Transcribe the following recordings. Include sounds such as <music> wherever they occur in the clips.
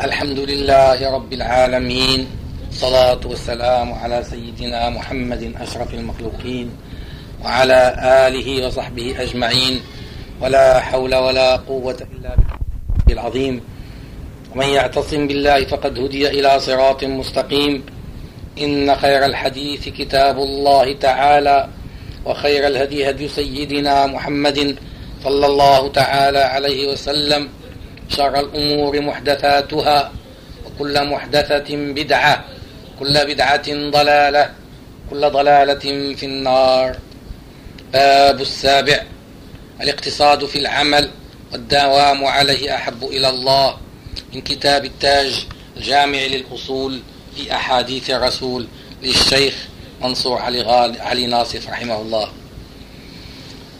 الحمد لله رب العالمين الصلاة والسلام على سيدنا محمد أشرف المخلوقين وعلى آله وصحبه أجمعين. ولا حول ولا قوة إلا بالله العظيم. ومن يعتصم بالله فقد هدي إلى صراط مستقيم. إن خير الحديث كتاب الله تعالى وخير الهدي هدي سيدنا محمد صلى الله تعالى عليه وسلم. شر الأمور محدثاتها وكل محدثة بدعة كل بدعة ضلالة كل ضلالة في النار. باب السابع الاقتصاد في العمل والدوام عليه أحب إلى الله من كتاب التاج الجامع للأصول في أحاديث الرسول للشيخ منصور علي, غال علي ناصف رحمه الله.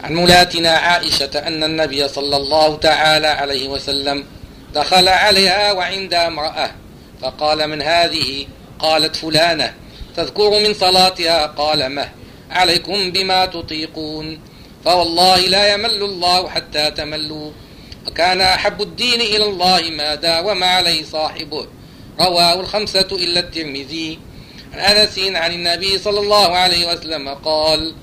عن مولاتنا عائشة أن النبي صلى الله تعالى عليه وسلم دخل عليها وعندها امرأة فقال من هذه؟ قالت فلانة تذكر من صلاتها؟ قال مه عليكم بما تطيقون فوالله لا يمل الله حتى تملوا وكان أحب الدين إلى الله ما داوم عليه صاحبه رواه الخمسة إلا الترمذي. عن أنس عن النبي صلى الله عليه وسلم قال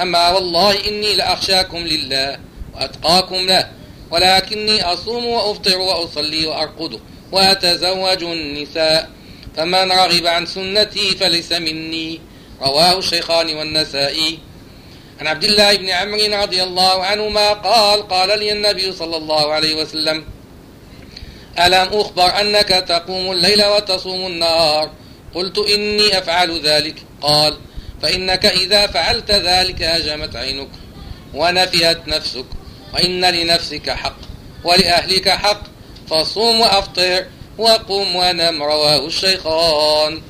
أما والله إني لأخشاكم لله وأتقاكم له ولكني أصوم وأفطر وأصلي وأرقد وأتزوج النساء فمن رغب عن سنتي فليس مني رواه الشيخان والنسائي. عن عبد الله بن عمرو رضي الله عنهما قال قال لي النبي صلى الله عليه وسلم ألم أخبر أنك تقوم الليل وتصوم النهار؟ قلت إني أفعل ذلك. قال فإنك إذا فعلت ذلك هجمت عينك ونفيت نفسك. وإن لنفسك حق ولأهلك حق. فصوم وأفطر وقم ونم رواه الشيخان.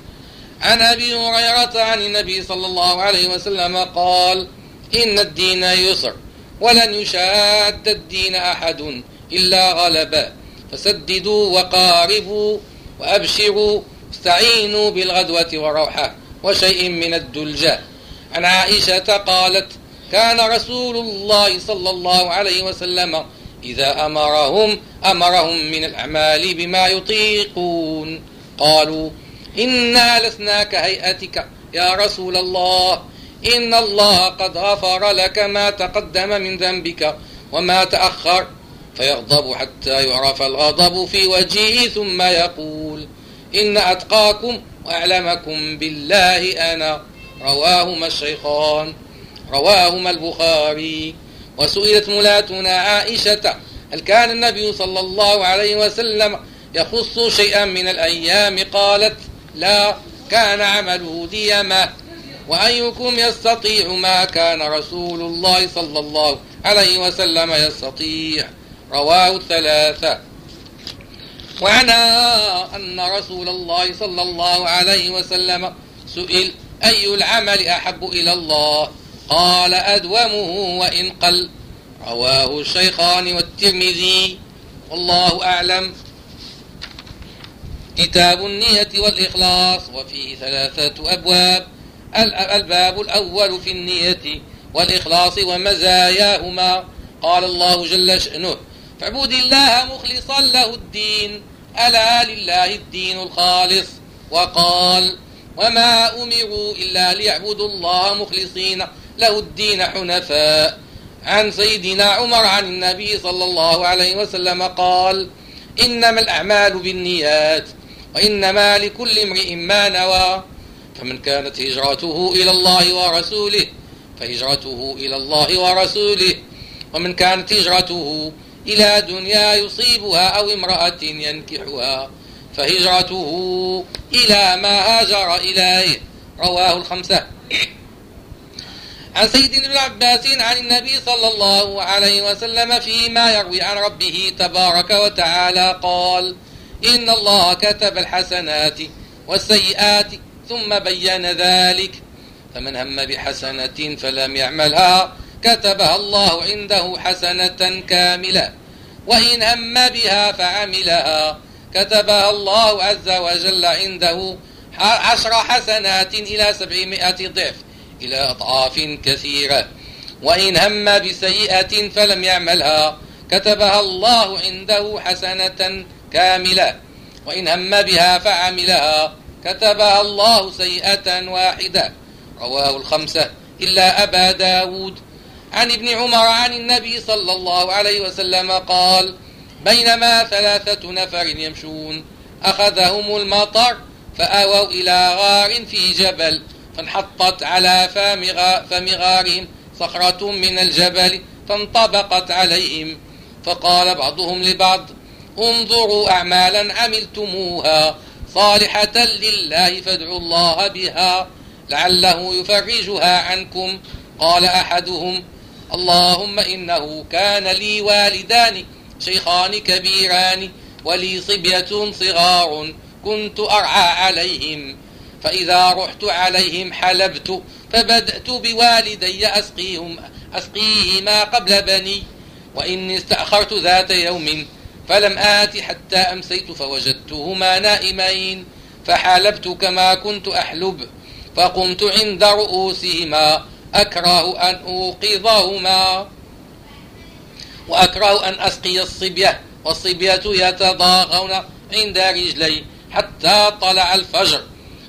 عن أبي هريرة عن النبي صلى الله عليه وسلم قال إن الدين يسر ولن يشاد الدين أحد إلا غلبه فسددوا وقاربوا وأبشروا استعينوا بالغدوة والروحة. وشيء من الدلجة عن عائشة قالت كان رسول الله صلى الله عليه وسلم إذا أمرهم أمرهم من الأعمال بما يطيقون. قالوا إنا لسنا كهيئتك يا رسول الله. إن الله قد غفر لك ما تقدم من ذنبك وما تأخر فيغضب حتى يعرف الغضب في وجهه ثم يقول إن أتقاكم وأعلمكم بالله أنا. رواهما الشيخان رواهما البخاري. وسئلت ملاتنا عائشة هل كان النبي صلى الله عليه وسلم يخص شيئا من الأيام؟ قالت لا كان عمله ديما. وأيكم يستطيع ما كان رسول الله صلى الله عليه وسلم يستطيع؟ رواه الثلاثة. وعنى أن رسول الله صلى الله عليه وسلم سئل أي العمل أحب إلى الله؟ قال أدومه وإن قل. رواه الشيخان والترمذي. والله أعلم. كتاب النية والإخلاص وفيه ثلاثة أبواب. الباب الأول في النية والإخلاص ومزاياهما. قال الله جل شأنه فاعبد الله مخلصا له الدين. ألا لله الدين الخالص. وقال وما أمروا إلا ليعبدوا الله مخلصين له الدين حنفاء. عن سيدنا عمر عن النبي صلى الله عليه وسلم قال إنما الأعمال بالنيات وإنما لكل امرئ ما نوى. فمن كانت هجرته إلى الله ورسوله فهجرته إلى الله ورسوله. ومن كانت هجرته إلى دنيا يصيبها أو امرأة ينكحها. فهجرته إلى ما هاجر إليه. رواه الخمسة. عن سيدنا ابن عباس عن النبي صلى الله عليه وسلم فيما يروي عن ربه تبارك وتعالى قال إن الله كتب الحسنات والسيئات ثم بين ذلك. فمن هم بحسنة فلم يعملها. كتبها الله عنده حسنة كاملة. وإن هم بها فعملها. كتبها الله عز وجل عنده عشر حسنات إلى سبعمائة ضعف إلى أضعاف كثيرة. وإن هم بسيئة فلم يعملها. كتبها الله عنده حسنة كاملة. وإن هم بها فعملها. كتبها الله سيئة واحدة. رواه الخمسة إلا أبا داود. عن ابن عمر عن النبي صلى الله عليه وسلم قال بينما ثلاثة نفر يمشون أخذهم المطر فآووا إلى غار في جبل فانحطت على فم غارهم صخرة من الجبل فانطبقت عليهم فقال بعضهم لبعض انظروا أعمالا عملتموها صالحة لله فادعوا الله بها لعله يفرجها عنكم. قال أحدهم اللهم إنه كان لي والدان شيخان كبيران ولي صبية صغار كنت أرعى عليهم. فإذا رحت عليهم حلبت فبدأت بوالدي أسقيهم أسقيهما قبل بني. وإني استأخرت ذات يوم فلم آت حتى أمسيت فوجدتهما نائمين. فحلبت كما كنت أحلب فقمت عند رؤوسهما. أكره أن أوقظهما. وأكره أن أسقي الصبية والصبية يتضاغون عند رجلي حتى طلع الفجر.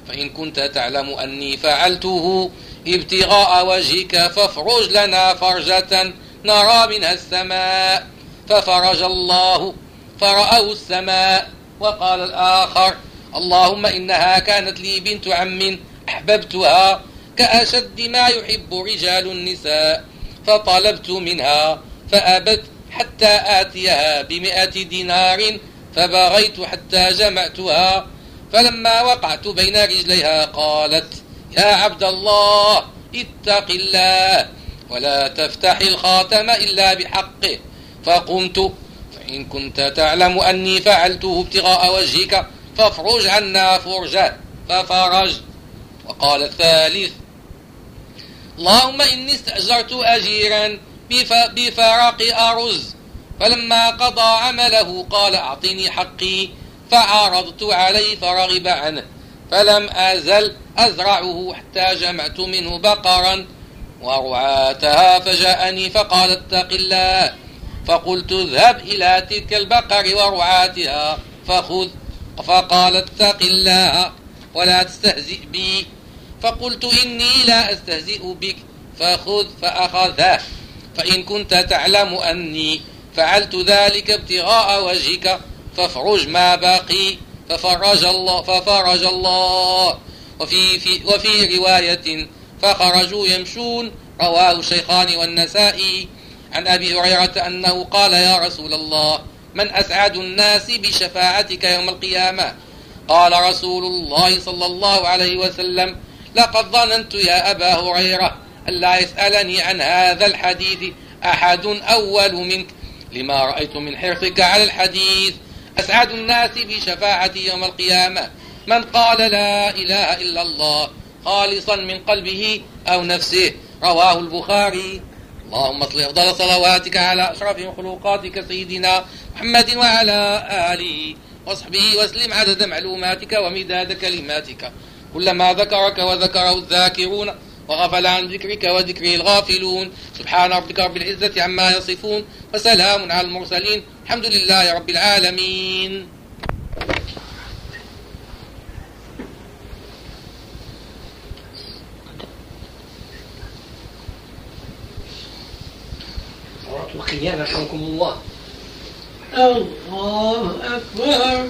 فإن كنت تعلم أني فعلته ابتغاء وجهك فافرج لنا فرجة نرى منها السماء. ففرج الله فرأوا السماء. وقال الآخر اللهم إنها كانت لي بنت عم أحببتها كأشد ما يحب رجال النساء فطلبت منها فأبت حتى آتيها بمئة دينار فبغيت حتى جمعتها فلما وقعت بين رجليها قالت يا عبد الله اتق الله ولا تفتح الخاتم إلا بحقه. فقمت فإن كنت تعلم أني فعلته ابتغاء وجهك فافرج عنا فرجة. ففرج وقال الثالث اللهم إني استأجرت أجيرا بفرق أرز. فلما قضى عمله قال أعطني حقي فعرضت عليه فرغب عنه. فلم أزل أزرعه حتى جمعت منه بقرا. ورعاتها فجاءني فقال اتق الله. فقلت اذهب إلى تلك البقر ورعاتها فخذ. فقال اتق الله ولا تستهزئ بي. فقلت إني لا أستهزئ بك فخذ فأخذه فإن كنت تعلم أني فعلت ذلك ابتغاء وجهك فافرج ما باقي. ففرج الله ففرج الله. وفي في وفي رواية فخرجوا يمشون رواه الشيخان والنسائي. عن أبي هريرة أنه قال يا رسول الله من أسعد الناس بشفاعتك يوم القيامة؟ قال رسول الله صلى الله عليه وسلم لقد ظننت يا أبا هريرة ألا يسألني عن هذا الحديث أحد أول منك. لما رأيت من حرصك على الحديث أسعد الناس بشفاعتي يوم القيامة. من قال لا إله إلا الله خالصا من قلبه أو نفسه رواه البخاري. اللهم صل أفضل صلواتك على أشرف مخلوقاتك سيدنا محمد وعلى آله وصحبه وسلم عدد معلوماتك ومداد كلماتك. كلما ذكرك وذكره الذاكرون وغفل عن ذكرك وذكره الغافلون. سبحان ربك رب العزة عما يصفون وسلام على المرسلين. الحمد لله رب العالمين. القيامة رحمكم الله. الله أكبر.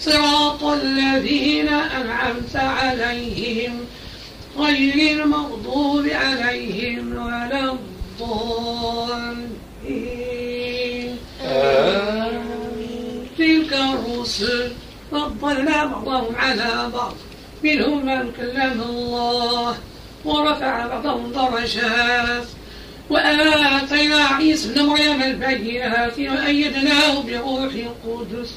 صراط الذين أنعمت عليهم غير المغضوب عليهم ولا الضالين. تلك الرسل فضلنا بعضهم على بعض منهم من كلم الله ورفع بعضهم درجات. وآتينا عيسى ابن مريم البينات وأيدناه بروح القدس.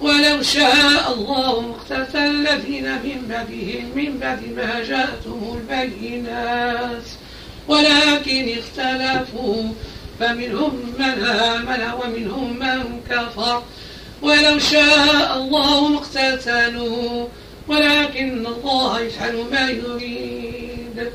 ولو شاء الله اقتتل الذين من بعدهم من بعد ما جاءتهم البينات. ولكن اختلفوا فمنهم من آمن ومنهم من كفر. ولو شاء الله اقتتلوا ولكن الله يفعل ما يريد.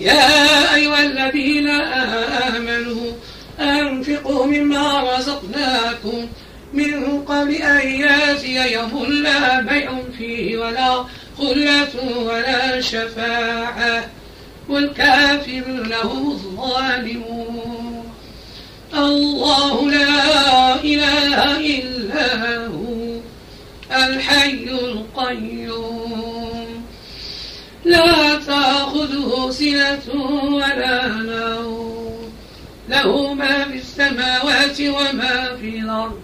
يا أيها الذين آمنوا أنفقوا مما رزقناكم. من قبل أن يأتي يوم لا بيع فيه ولا خلة ولا شفاعة والكافر له الظالمون. الله لا إله إلا هو الحي القيوم. لا تأخذه سنة ولا نوم. له ما في السماوات وما في الأرض.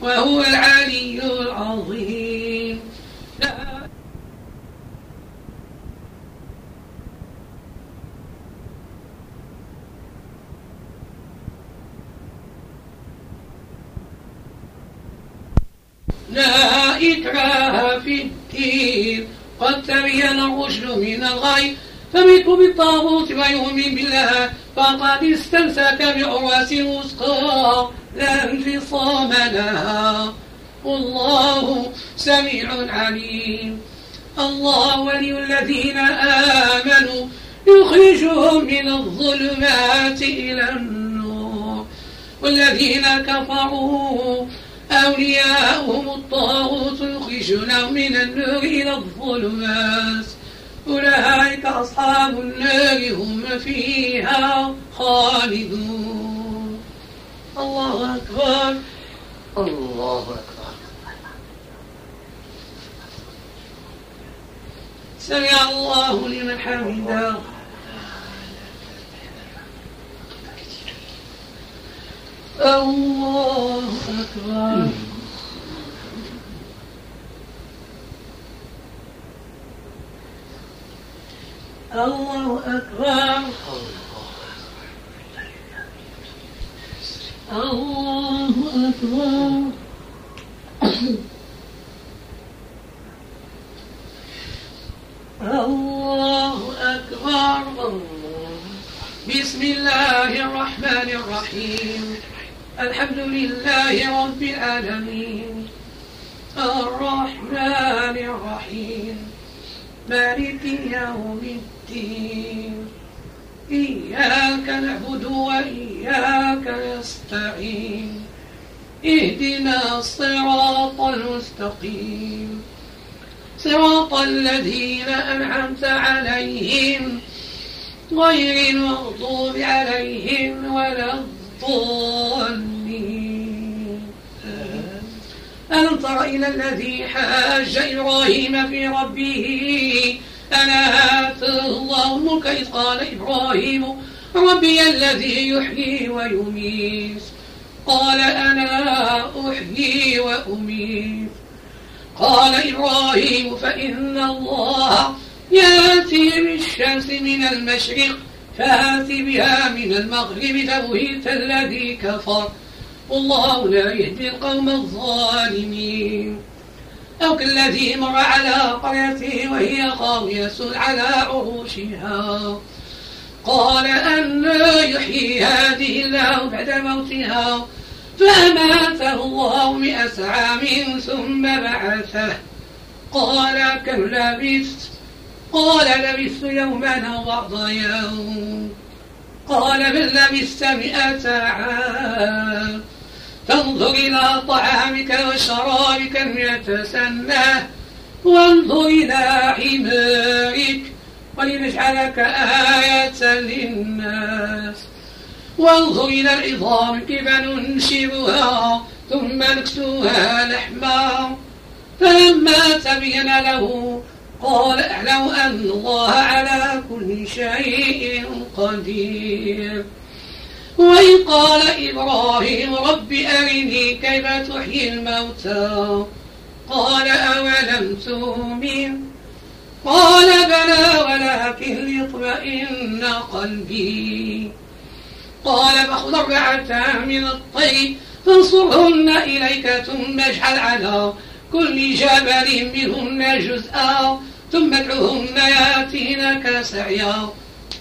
وهو العلي العظيم. لا. إكراه في الدين. قد تبين الرشد من الغي. فمنك بالطاغوت ويؤمن بالله. فقد استمسك بعروة وثقى لا انفصام لها. والله سميع عليم. الله ولي الذين آمنوا. يخرجهم من الظلمات إلى النور. والذين كفروا. أولياءهم الطاغوت يخرجونهم من النور إلى الظلمات. أولئك أصحاب النار هم فيها خالدون. الله أكبر. الله أكبر. سمع الله لمن حمده. الله أكبر. الله أكبر. الله أكبر. الله أكبر. بسم الله الرحمن الرحيم. الحمد لله رب العالمين. الرحمن الرحيم. مالك يوم الدين. إياك نعبد وإياك نستعين. اهدنا الصراط المستقيم. صراط الذين أنعمت عليهم. غير المغضوب عليهم ولا الضالين. ألم تر إلى الذي حاج إبراهيم في ربه أنا آتاه الله الملك إذ قال إبراهيم ربي الذي يحيي ويميت. قال أنا أحيي وأميت. قال إبراهيم فإن الله يأتي بالشمس من المشرق فآت بها من المغرب تبهيت الذي كفر. والله لا يهدي القوم الظالمين. أو كالذي مر على قريته وهي خاوية على عروشها. قال أن يحيي هذه الله بعد موتها. فأماته الله مئة عام ثم بعثه. قال كم لبثت؟ قال لبثت يوما أو بعض يوم. قال بل لبثت مئة عام؟ فانظر إلى طعامك وشرابك سنة وانظر إلى حمارك ولنجعلك آية للناس. وانظر إلى العظام كيف ننشرها ثم نكسوها لحما. فلما تبين له قال اعلم أن الله على كل شيء قدير. وإن قال إبراهيم رب أرني كيف تحيي الموتى؟ قال أولم تؤمن؟ قال بلى ولكن ليطمئن قلبي. قال فخذ أربعة من الطير فانصرهن إليك ثم اجعل على كل جبل منهن جزءا ثم ادعوهن ياتينك سعيا.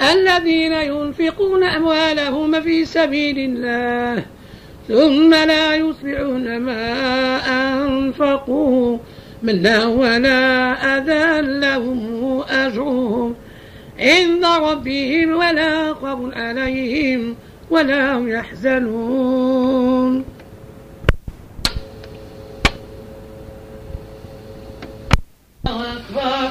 الذين ينفقون أموالهم في سبيل الله ثم لا يتبعون ما أنفقوا منا ولا أذى لهم أجرهم عند ربهم ولا خوف عليهم ولا هم يحزنون. أكبر.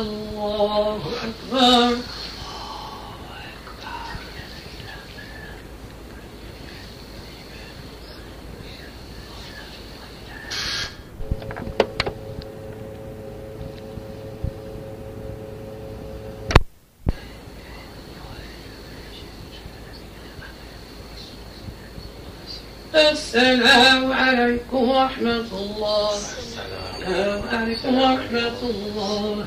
الله أكبر. السلام عليكم ورحمة الله. السلام عليكم ورحمة الله.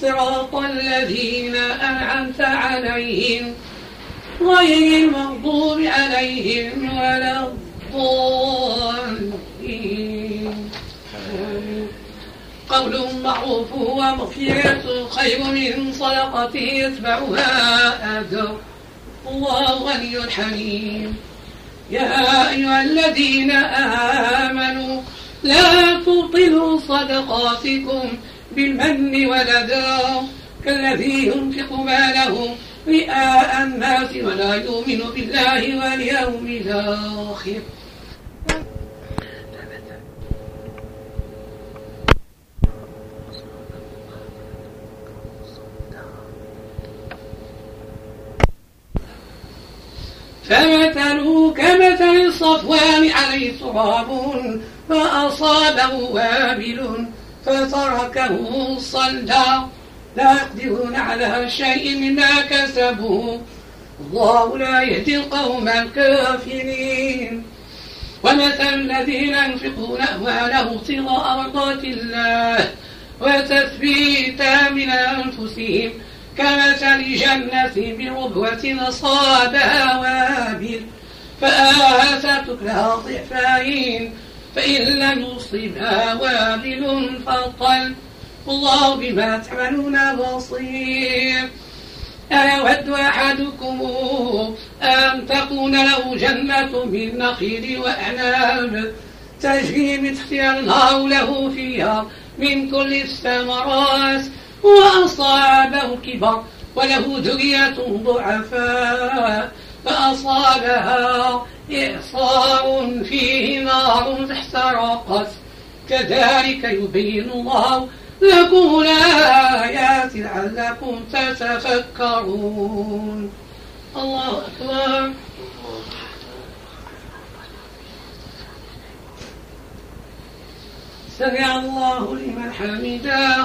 صراط الذين أنعمت عليهم غير المغضوب عليهم ولا الضالين. قول معروف ومغفرة خير من صدقة يتبعها أذى الله غني حليم يا أيها الذين آمنوا لا تبطلوا صدقاتكم بالمن والأذى كالذي ينفق ماله رئاء الناس ولا يؤمن بالله واليوم الآخر. فمثله كمثل صفوان عليه تراب فأصابه وابل فتركه صلدا لا يقدرون على شيء مما كسبوا. الله لا يهدي القوم الكافرين. ومثل الذين ينفقون أموالهم ابتغاء مرضات الله وتثبيتا من أنفسهم كمثل جنة بربوة أصابها وابل فآتت لها ضعفين. فإن لم يصبها وابل فطل. والله بما تعملون بصير. أيود أحدكم أن تكون له جنة من نخيل وأعناب تجري من تحتها له فيها من كل الثمرات. وأصابه كبر وله ذرية ضعفاء. فأصابها إعصار فيه نار فاحترقت كذلك يبين الله لكم الآيات لعلكم تتفكرون. الله أكبر. سمع الله لمن حمده.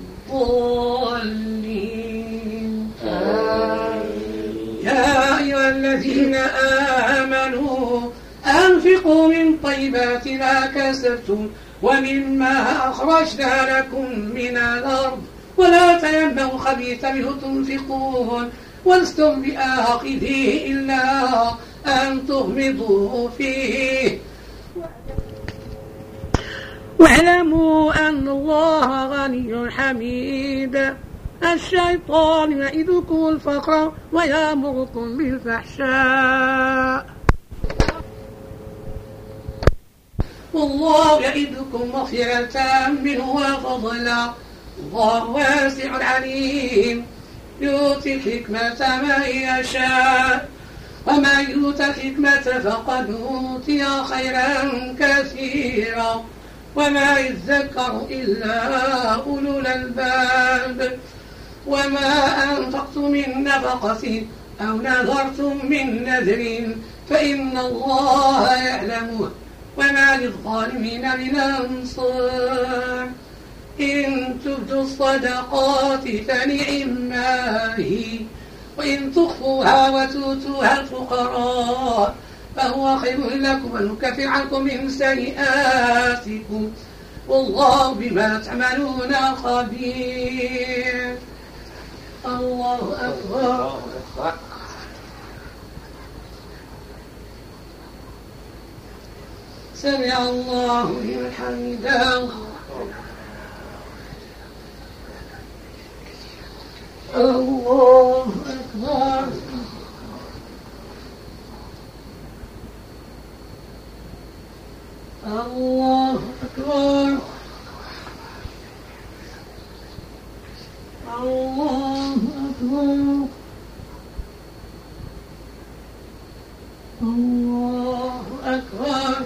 يا أيها الذين آمنوا أنفقوا من طيبات ما كسبتم ومما أخرجنا لكم من الأرض. ولا تيمموا خبيث منه تنفقون ولستم بآخذه إلا أن تغمضوا فيه. واعلموا أن الله غني حميد. الشيطان يعدكم الفقر ويأمركم بالفحشاء. والله يعدكم مغفرة منه وفضلا. الله واسع عليم. يؤتي الحكمة من يشاء. ومن يؤت الحكمة فقد أوتي خيرا كثيرا. وما يذكر إلا أولو الألباب. وما أنفقتم من نفقة أو نذرتم من نذر فإن الله يعلمه وما للظالمين من أنصار. إن تبدوا الصدقات فنعما هي وإن تخفوها وتؤتوها الفقراء فهو خير لكم ونكفر عنكم من سيئاتكم. والله بما تعملون خبير. الله أكبر. سمع الله لمن حمده. الله أكبر. الله أكبر. الله أكبر الله أكبر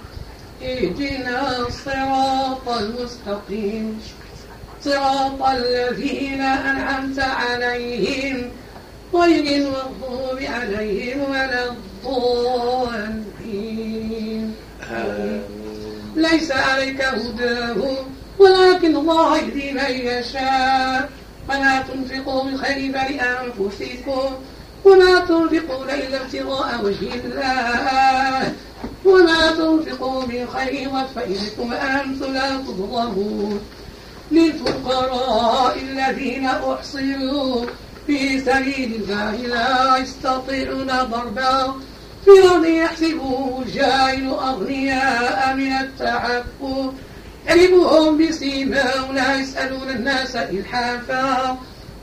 اهدنا الصراط المستقيم. صراط الذين أنعمت عليهم غير المغضوب عليهم ولا الضالين. ليس عليك هداهم ولكن الله يهدي من يشاء. وما تنفقوا من خير فلأنفسكم وما تنفقون إلا ابتغاء وجه الله. وما تنفقوا من خير فإنكم أنتم لا تظلمون. للفقراء الذين أحصروا في سبيل الله لا يستطيعون ضربا. في الأرض يحسبهم الجاهل أغنياء من التعفف. علمهم بسيماهم لا يسألون الناس إلحافا.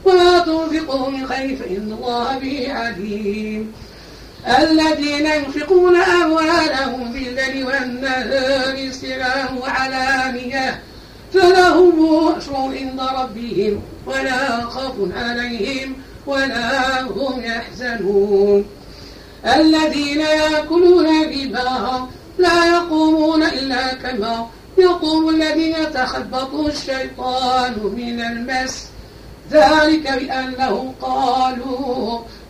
ولا تنفقوا من خير فإن الله به عليم. الذين ينفقون أموالهم بالليل والنهار سرا وعلانية فلهم أجر عند ربهم ولا خوف عليهم ولا هم يحزنون. الذين يأكلون الربا لا يقومون إلا كما يقوم الذين يتخبطوا الشيطان من المس ذلك بأنهم قالوا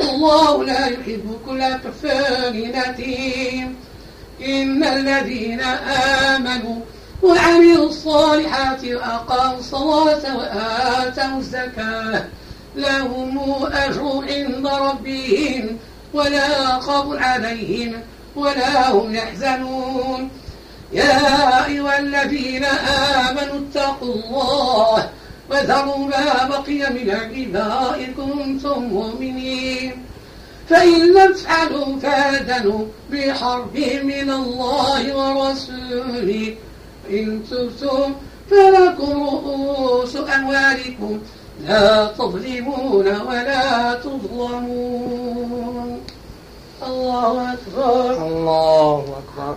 الله لا يحب كل كفار أثيم. إن الذين آمنوا وعملوا الصالحات وأقاموا الصلاة وآتوا الزكاة لهم أجر عند ربهم ولا خوف عليهم ولا هم يحزنون. يا أيها الذين آمنوا اتقوا الله وذروا ما بقي من الربا إن كنتم مؤمنين. فإن لم تفعلوا فآذنوا بحرب من الله ورسوله. إن تبتم فلكم رؤوس أموالكم لا تظلمون ولا تظلمون. الله أكبر. الله أكبر.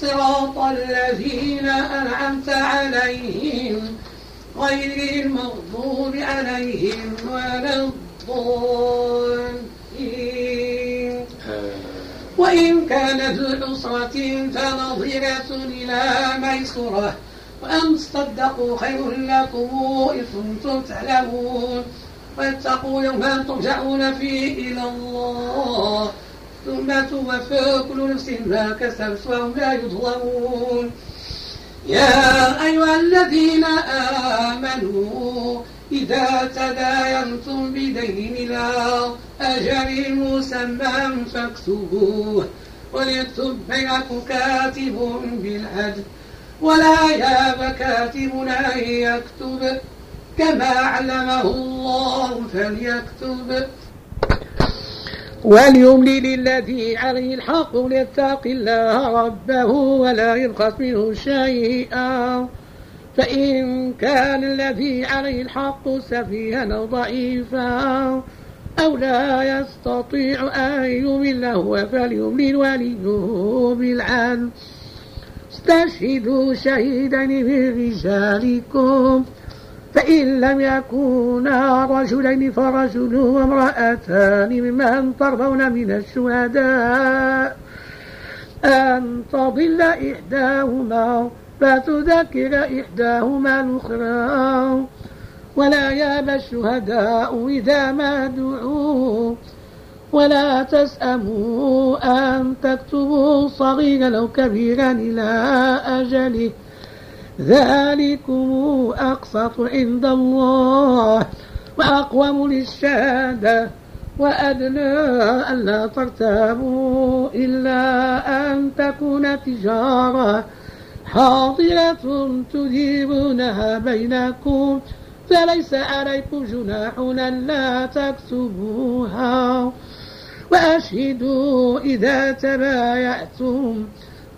صراط الذين أنعمت عليهم غير المغضوب عليهم ولا الضالين. وإن كان ذو عسرة فنظرة إلى ميسرة وأن تصدقوا خير لكم إن كنتم تعلمون. واتقوا يوما ترجعون فيه إلى الله. ثم توفى كل نفس ما كسبت وهم لا يظلمون. يا أيها الذين آمنوا إذا تداينتم بدين إلى أجل مسمى فاكتبوه. وليكتب بينكم كاتب بالعدل ولا ياب كاتب أن يكتب. كما علمه الله فليكتب. وليملل الذي عليه الحق ليتق الله ربه ولا يبخس منه شيئا. فإن كان الذي عليه الحق سفيها أو ضعيفا أو لا يستطيع أن يمل هو فليملل وليه بالعدل. استشهدوا شهيدين من رجالكم. فإن لم يكونا رجلين فرجل وامرأتان ممن ترضون من الشهداء. أن تضل إحداهما فتذكر إحداهما الأخرى. ولا ياب الشهداء إذا ما دعوا. ولا تسأموا أن تكتبوا صغيرا أو كبيرا إلى أجله. ذلكم أقسط عند الله وأقوم للشهادة وأدنى ألا ترتابوا إلا أن تكون تجارة حاضرة تديرونها بينكم فليس عليكم جناح ألا تكتبوها وأشهدوا إذا تبايعتم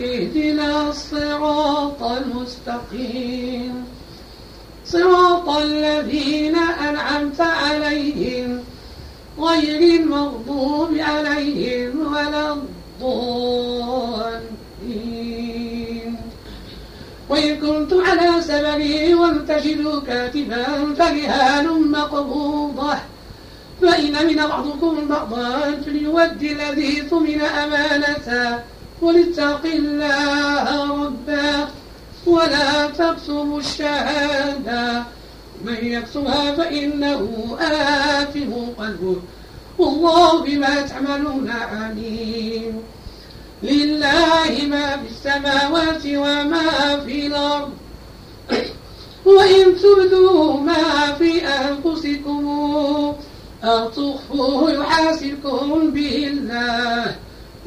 اهدنا الصراط المستقيم. صراط الذين أنعمت عليهم غير المغضوب عليهم ولا الضالين. وإن كنت على سبري وانتشدوا كاتبا فرهان مقبوضة. فإن من بعضكم بعضا فليؤدي الذي ثمن أمانته ولتق الله ربه ولا تكتموا الشهادة. من يكتمها فإنه آثم قلبه. والله بما تعملون عليم. لله ما في السماوات وما في الأرض. وإن تبدوا ما في أنفسكم أو تخفوه يحاسبكم به الله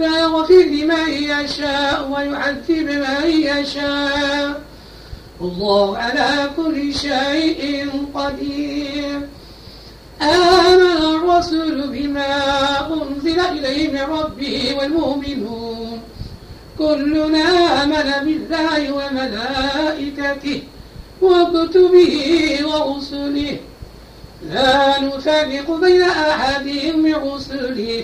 فيغفر لمن يشاء ويعذب من يشاء. والله على كل شيء قدير. آمن الرسول بما أنزل إليه من ربه والمؤمنون. كلنا آمن بالله وملائكته وكتبه ورسله. لا نفرق بين أحد من رسله.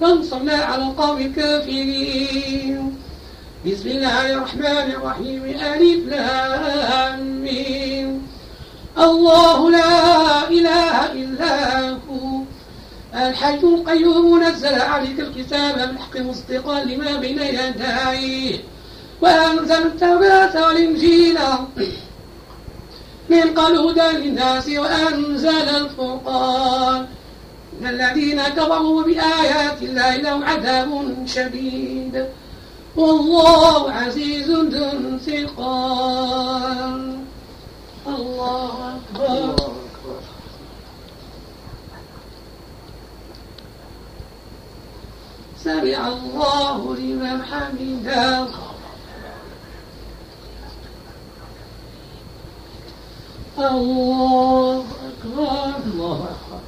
فانصرنا على القوم الكافرين. بسم الله الرحمن الرحيم. ألف لام الله لا إله إلا هو. الحي القيوم نزل عليك الكتاب بالحق مصدقا لما بين يديه. وأنزل التوراة والإنجيل من قبل هدى للناس وأنزل الفرقان. إن الذين كفروا بآيات الله لهم عذاب شديد. والله عزيز ذو انتقام. الله أكبر. سمع الله لمن حمده. الله أكبر. الله أكبر.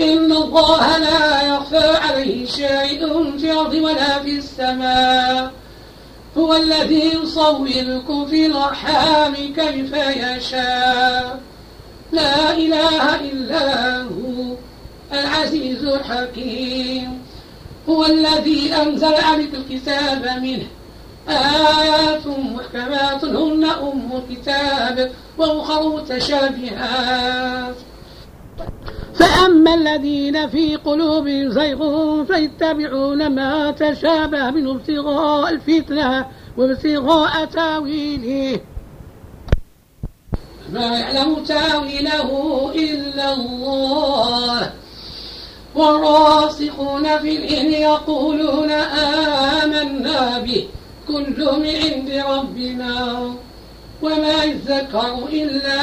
إن الله لا يخفى عليه شيء في الأرض ولا في السماء. هو الذي يصوركم في الأرحام كيف يشاء. لا إله إلا هو العزيز الحكيم. هو الذي أنزل عليك الكتاب منه. آيات محكمات هن أم الكتاب وأخر متشابهات. فأما الذين في قلوبهم زيغ فيتبعون ما تشابه من ابتغاء الفتنة وابتغاء تأويله. ما يعلم تأويله إلا الله. والراسخون في العلم يقولون آمنا به. كل من عند ربنا. وما يذكر إلا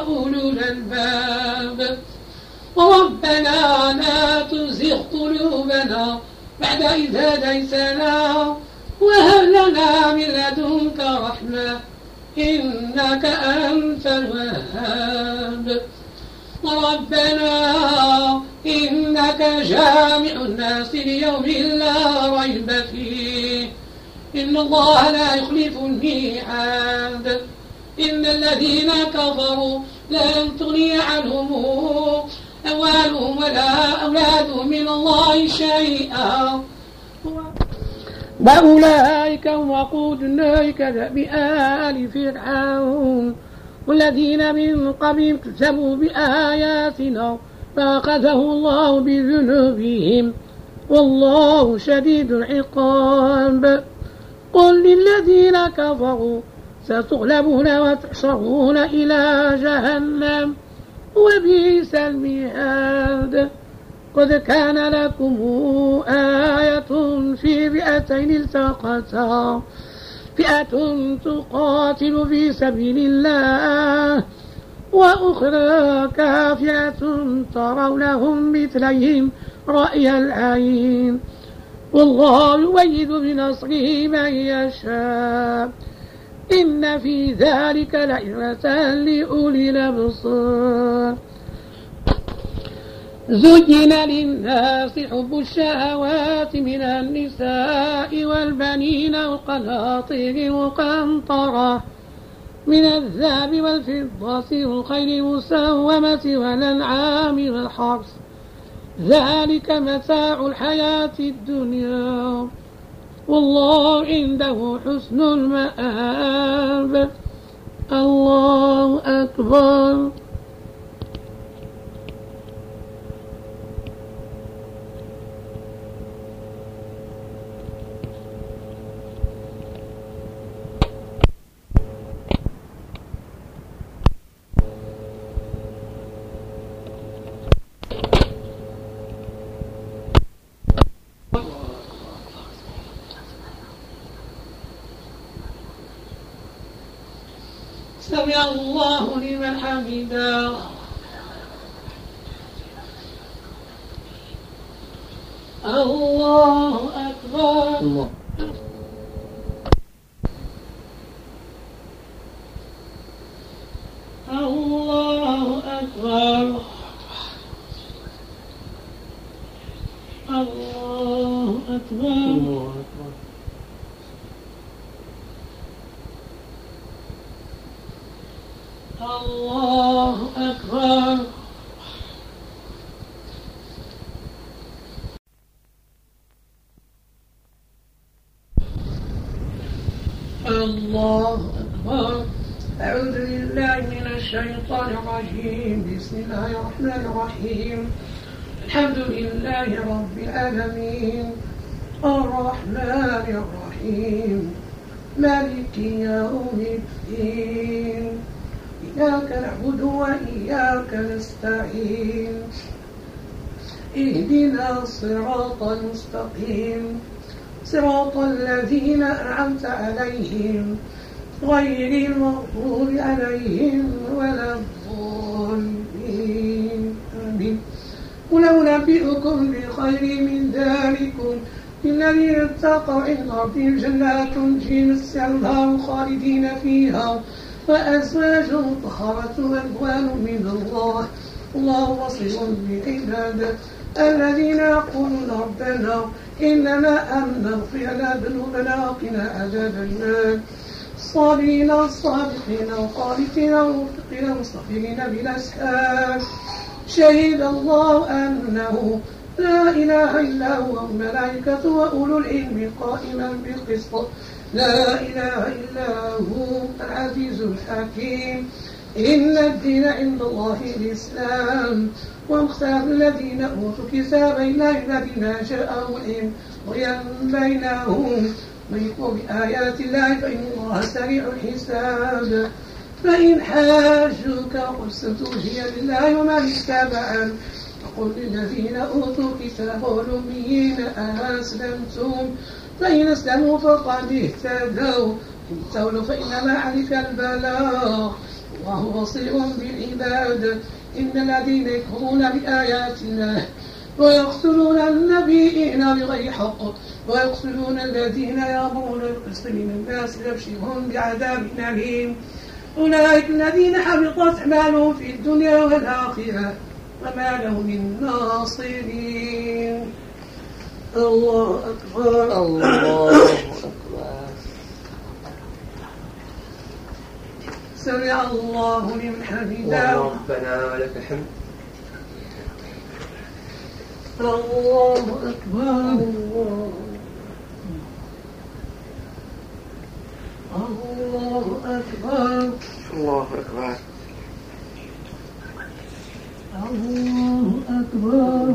أولو الألباب. ربنا لا تزغ قلوبنا بعد إذ هديتنا وهب لنا من لدنك رحمة إنك أنت الوهاب. ربنا إنك جامع الناس ليوم لا ريب فيه. إن الله لا يخلف الميعاد. إن الذين كفروا لن تغني عنهم أموالهم ولا أولادهم من الله شيئا. وأولئك هم وقود النار كذب آل فرعون. والذين من قبل كذبوا بآياتنا فأخذه الله بذنوبهم. والله شديد العقاب. قل للذين كفروا ستغلبون وتحشرون إلى جهنم وبئس المهاد. قد كان لكم آية في فئتين التقتا. فئة تقاتل في سبيل الله وأخرى كافرة ترونهم مثليهم رأي العين. والله يؤيد بنصره من يشاء. إن في ذلك لعبرة لأولي الأبصار. زين للناس حب الشهوات من النساء والبنين والقناطير المقنطرة من الذهب والفضة والخيل المسومة والأنعام والحرث ذلك متاع الحياة الدنيا. والله عنده حسن المآب. الله أكبر سمع الله حمده الله أكبر. الله. الله أكبر. الله أكبر. الله أكبر. الله أكبر. أعوذ بالله من الشيطان الرجيم. بسم الله الرحمن الرحيم. الحمد لله رب العالمين. الرحمن الرحيم. مالك يوم الدين. إياك نعبد وإياك نستعين. اهدنا الصراط المستقيم. صراط الذين أنعمت عليهم. غير المغضوب عليهم ولا الضالين. آمين. قل أنبئكم بخير من ذلكم. الذين اتقوا عند ربهم جنات تجري من خالدين فيها. وأزواج طهرة وألوان من الله. الله بصير بالعباد الذين يقولون ربنا إننا أن نغفر لنا ذنوبنا وقنا عذاب النار. الصابرين والصادقين والقانتين والمتقين والمستغفرين بالأسحار. شهد الله أنه لا إله إلا هو الملائكة وأولو العلم قائما بالقسط. لا إله إلا هو العزيز الحكيم. إن الدين عند الله الإسلام. واختار الذين أوتوا الكتاب إلا الذين جاءهم بغيا بينهم من يكفر بآيات الله فإن الله سريع الحساب. فإن حاجوك قل ستوجي لله ومن اتبعا وقل للذين أوتوا الكتاب والأميين أسلمتم. فإن أسلموا فقد اهتدوا تولوا فإنما عليك البلاغ الله بصير بالعباد. إن الذين يكفرون بآيات الله ويقتلون النبيين بغير حق. ويقتلون الذين يأمرون بالقسط من الناس يبشرهم بعذاب أليم. أولئك الذين حبطت أعمالهم في الدنيا والآخرة. وما لهم من ناصرين. الله أكبر. الله أكبر سمع الله لمن حمده. ربنا ولك الحمد. الله أكبر. الله الله أكبر. الله أكبر. الله أكبر.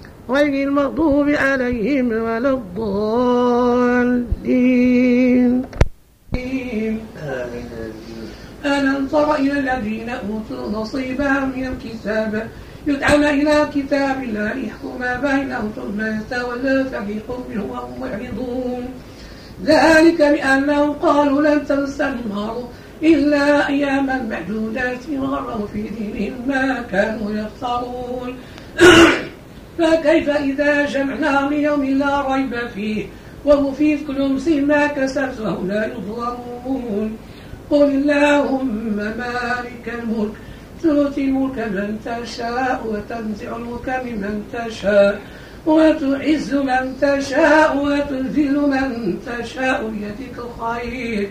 غير المغضوب عليهم ولا الضالين. ألم تر إلى الذين أوتوا نصيبا من الكتاب؟ يدعون إلى كتاب الله ليحكم بينهم ثم يتولى فريق منهم وهم معرضون. ذلك بأنهم قالوا لن تمس النار إلا أياما معدودات وغروا في دينهم ما كانوا يفترون. <coughs> فكيف إذا جمعناهم ليوم لا ريب فيه؟ ووفيت كل نفس ما كسبت وهم لا يظلمون. قل اللهم مالك الملك تؤتي الملك من تشاء وتنزع الملك ممن تشاء وتعز من تشاء وتذل من تشاء بيدك الخير.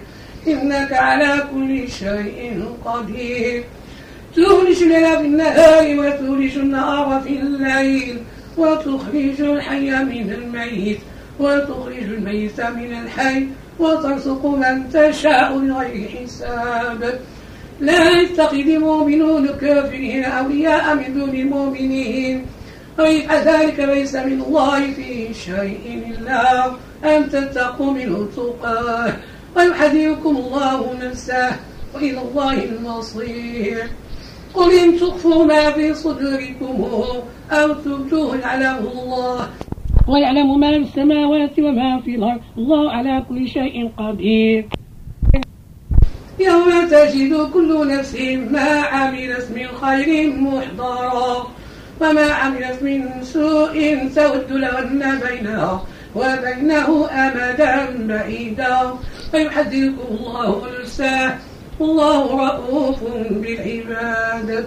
إنك على كل شيء قدير. تولج الليل في النهار وتولج النهار في الليل وتخرج الحي من الميت وتخرج الميت من الحي وترزق من تشاء بغير حساب. لا يتخذ المؤمنون الكافرين أولياء من دون المؤمنين. ويفعل ذلك ليس من الله في شيء إلا أن تتقوا منه تقاه. ويحذركم الله نفسه وإلى الله المصير. قل إن تخفوا ما في صدوركم أو تبدوه يعلمه الله. ويعلم ما في السماوات وما في الأرض. الله على كل شيء قدير. يوم تجد كل نفس ما عملت من خير محضرا. وما عملت من سوء تود لو أن بينها وبينه أمدا بعيدا. فيحذركم الله نفسه والله رؤوف بالعباد.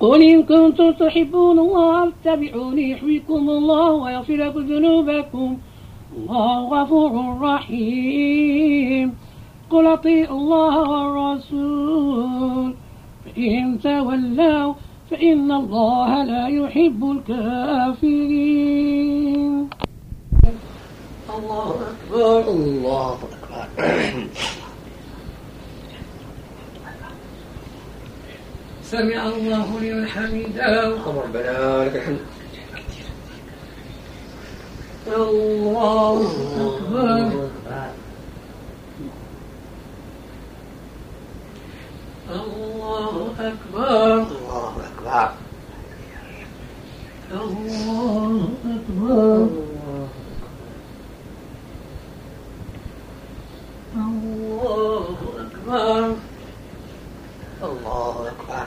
قل إن كنتم تحبون الله فاتبعوني يحبكم الله ويغفر لكم ذنوبكم. الله غفور رحيم. قل أطيعوا الله والرسول. فإن تولوا فإن الله لا يحب الكافرين. الله أكبر. الله أكبر. سمع الله لمن حمده. ربنا لك الحمد. الله أكبر. الله أكبر. الله أكبر. الله أكبر الله أكبر الله أكبر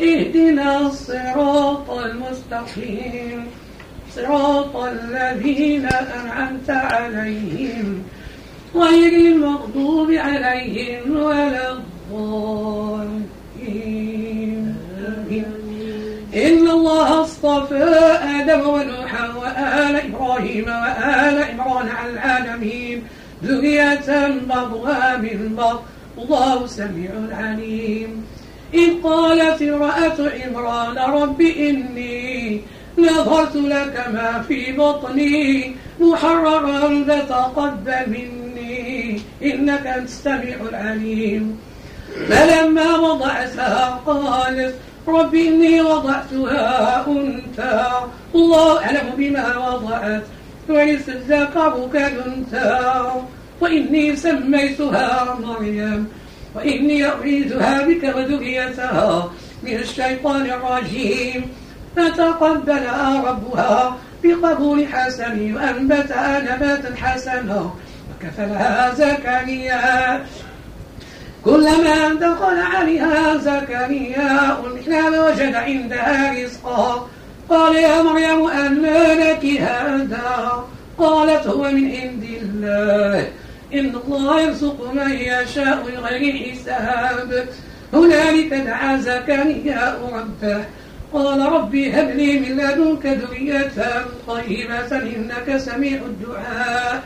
اهدنا الصراط المستقيم. صراط الذين أنعمت عليهم. غير المغضوب عليهم ولا الضالين. إن الله اصطفى آدم ونوحا وآل إبراهيم وآل عمران على العالمين. ذرية بعضها من بعض الله سميع عليم. إذ قالت امرأة عمران رب إني نظرت لك ما في بطني محررا فتقبل مني إنك أنت السميع العليم. فلما وضعتها قالت رب إني وضعتها أنثى الله أعلم بما وضعت وليس الذكر كالأنثى وإني سميتها مريم. وإني أعيدها بك وذريتها من الشيطان الرجيم. فتقبلها ربها بقبول حسن وأنبتها نباتا حسنا وكفلها زكريا. كلما دخل عليها زكريا المحراب وجد عندها رزقا. قال يا مريم أن لك هذا؟ قالت هو من عند الله. إن الله يرزق من يشاء بغير حساب. هنالك دعا زكريا ربه. قال ربي هب لي من لدنك ذرية طيبة إنك سميع الدعاء.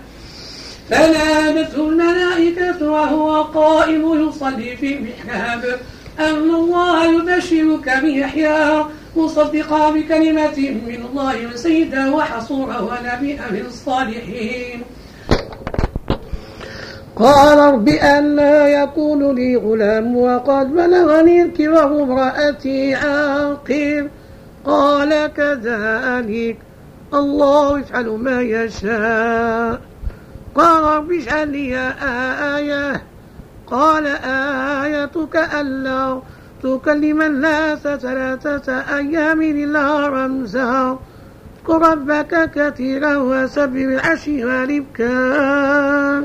فنادته الملائكة وهو قائم يصلي في المحراب. أن الله يبشرك بيحيى مصدقا بكلمة من الله وسيدا وحصورا ونبيا من الصالحين. قال رب أنا يكون لي غلام وقد بلغني الكبر امرأتي عاقر. قال كذلك. الله يفعل ما يشاء. قال رب اجعل لي آية. قال آيتك ألا تكلم الناس ثلاثة أيام إلا رمزا. واذكر ربك كثيرا وسبح بالعشي والإبكار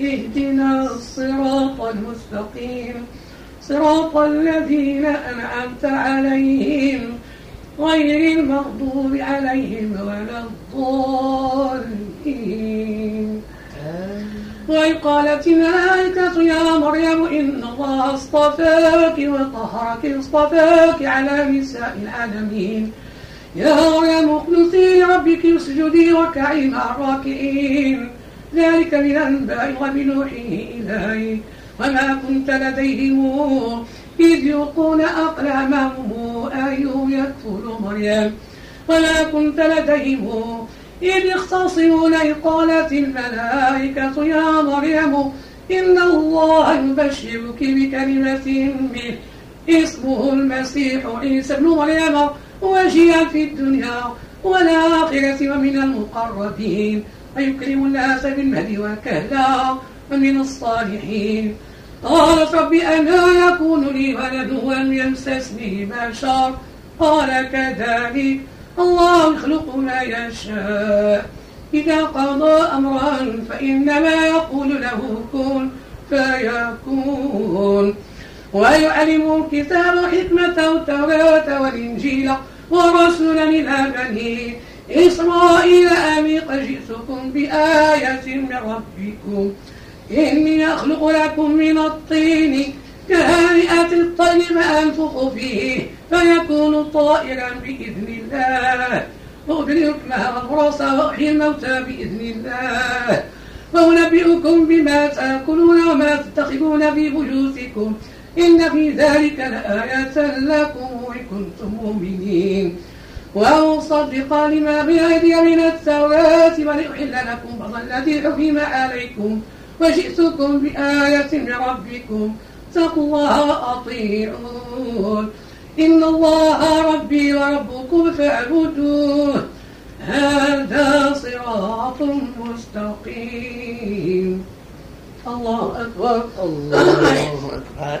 اهدنا الصراط المستقيم. صراط الذين أنعمت عليهم غير المغضوب عليهم ولا الضالين. وإذ قالت الملائكة يا مريم إن الله اصطفاك وطهرك اصطفاك على نساء العالمين. يا مريم اقنتي لربك اسجدي واركعي مع الراكعين. ذلك من أنباء الغيب نوحيه إليك وما كنت لديهم إذ يلقون أقلامهم أيهم يكفل مريم. وما كنت لديهم إذ يختصمون إذ قالت الملائكة. يا مريم إن الله يبشرك بكلمة منه. اسمه المسيح عيسى ابن مريم. وجيا في الدنيا والآخرة ومن المقربين. ويكرم الناس بالمهد وكهلا ومن الصالحين. قالت رب أنا يكون لي ولد ولم يمسسني بشر. قال كذلك الله يخلق ما يشاء. إذا قضى أمرا فإنما يقول له كن فيكون. ويعلم الكتاب والحكمة والتوراة والإنجيل ورسولا إلى بني إسرائيل أني قد جئتكم بآية من ربكم؟ إني أخلق لكم من الطين كهيئة الطير فأنفخ فيه فيكون طائرا بإذن الله. وأبرئ الكمه والبرص وأحيي الموتى بإذن الله. وأنبئكم بما تأكلون وما تتخذون في بيوتكم. إن في ذلك لآية لكم إن كنتم مؤمنين. وأصدق لما بيدي من التوراة ولأحل لكم بعض الذي حكم عليكم وجئتكم بآية من ربكم. اتقوا الله وأطيعون. إن الله ربي وربكم فاعبدوه. هذا صراط مستقيم. الله أكبر. الله أكبر.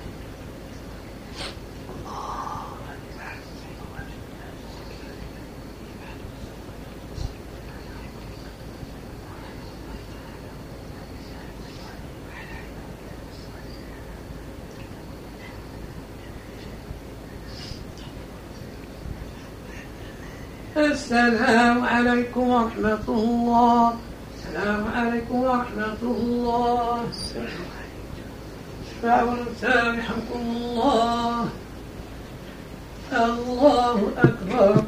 السلام عليكم ورحمة الله. السلام عليكم ورحمة الله. اشفعوا سامحكم الله. الله أكبر.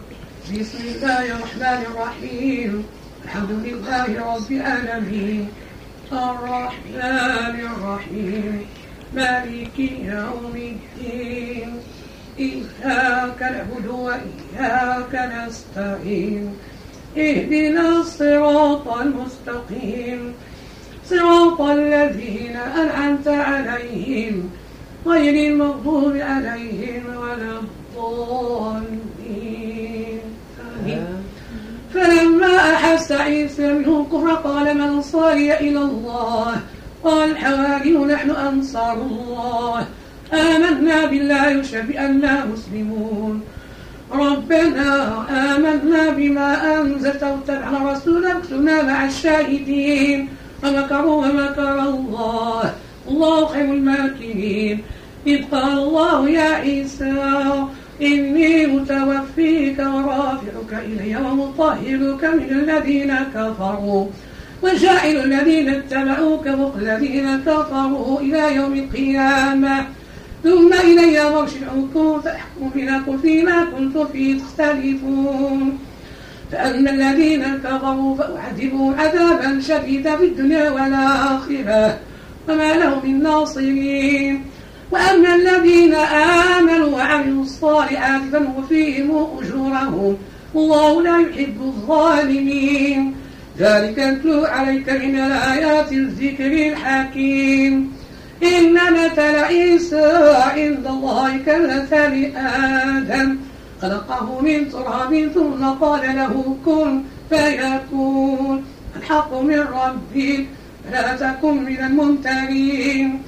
بسم الله الرحمن الرحيم. الحمد لله رب العالمين. الرحمن الرحيم. مالك يوم الدين. إياك نعبد وإياك نستعين اهدنا الصراط المستقيم. صراط الذين أنعمت عليهم غير المغضوب عليهم ولا الضالين. آمين. فلما أحس عيسى منه كفر قال من صاري إلى الله؟ قال الحواريون نحن أنصار الله. آمنا بالله وشهد بأننا مسلمون. ربنا آمنا بما أنزلت واتبعنا رسولك اكتبنا مع الشاهدين. ومكروا ومكر الله. الله خير الماكرين. إذ قال الله يا عيسى إني متوفيك ورافعك إلي ومطهرك من الذين كفروا. وجاعل الذين اتبعوك فوق الذين كفروا إلى يوم القيامة. ثم إلي مرجعكم فأحكم بينكم فيما كنتم فيه تختلفون. فأما الذين كفروا فأعذبوا عذابا شديدا في الدنيا والآخرة. وما لهم من ناصرين. وأما الذين آمنوا وعملوا الصالحات فنوفيهم أجورهم. والله لا يحب الظالمين. ذلك نتلو عليك من الآيات الذكر الحكيم. إن مثل عيسى عند الله كمثل آدم. خلقه من تراب ثم قال له كن فيكون. الحق من ربك فلا تكن من الممترين.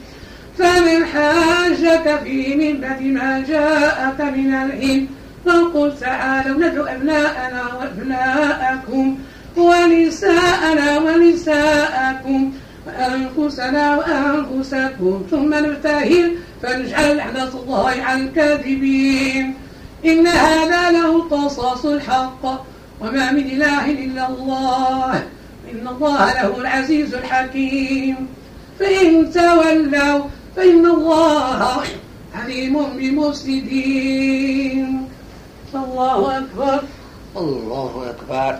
فمن حاجك فيه من بعد ما جاءك من العلم فقل تعالوا ندعو أبناءنا وأبناءكم ونساءنا ونساءكم. وأنفسنا وأنفسكم ثم نبتهل فنجعل لعنة الله على الكاذبين. إن هذا له قصص الحق وما من إله إلا الله. إن الله له العزيز الحكيم. فإن تولوا فإن الله عليم بالمفسدين. الله أكبر. الله أكبر.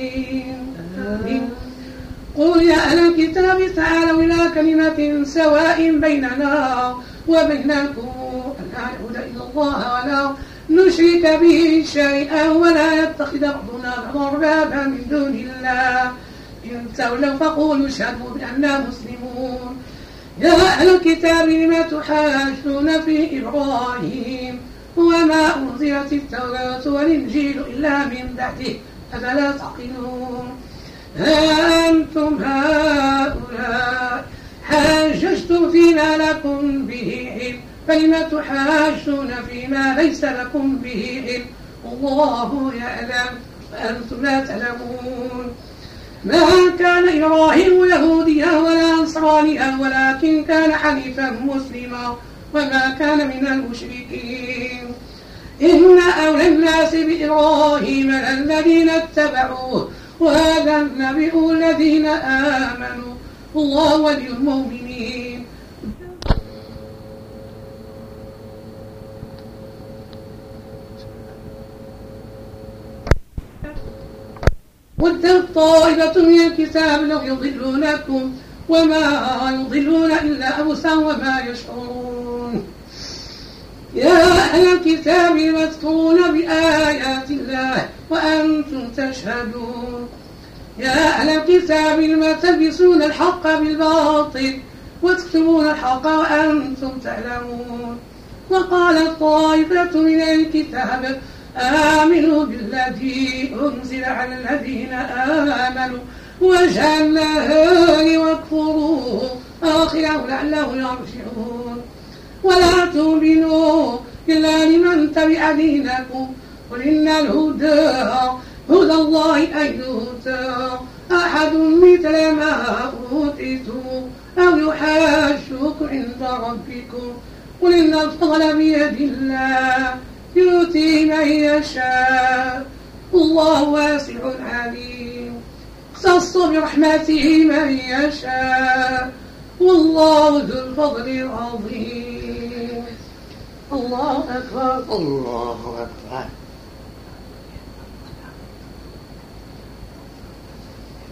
قل يا أهل الكتاب تعالوا إلى كلمة سواء بيننا وبينكم. أن لا نعبد إلا الله ولا نشرك به شيئا ولا يتخذ بعضنا بعضا أربابا من دون الله. إن تولوا فقولوا اشهدوا بأننا مسلمون. يا أهل الكتاب لم تحاجون في إبراهيم وما أنزلت التوراة والإنجيل إلا من بعده؟ أفلا تعقلون؟ أنتم هؤلاء حاججتم فيما لكم به علم فلم تحاجون فيما ليس لكم به علم؟ الله يعلم وأنتم لا تعلمون. ما كان إبراهيم يهوديا ولا نصرانيا ولكن كان حنيفا مسلما وما كان من المشركين. إن أولى الناس بإبراهيم الذين اتبعوه وهذا النبي الذين آمنوا. الله ولي المؤمنين. ودت طائفة من الكتاب لو يضلونكم وما يضلون إلا أنفسهم وما يشعرون. يا أهل الكتاب لم بآيات الله وأنتم تشهدون. يا أهل الكتاب لم تلبسون الحق بالباطل؟ وتكتمون الحق وأنتم تعلمون. وقال طائفة من الكتاب آمنوا بالذي أنزل على الذين آمنوا. وجعل النهار واكفروا آخره لعلهم يرجعون. ولا تؤمنوا إلا لمن تبع دينكم. قل إن الهدى هدى الله أن يؤتى. أحد مثل ما أوتيتم أو يحاجوكم عند ربكم. قل إن الفضل بيد الله يؤتي من يشاء. الله واسع عليم. اختص برحمته من يشاء. والله ذو الفضل العظيم. الله أكبر. الله أكبر.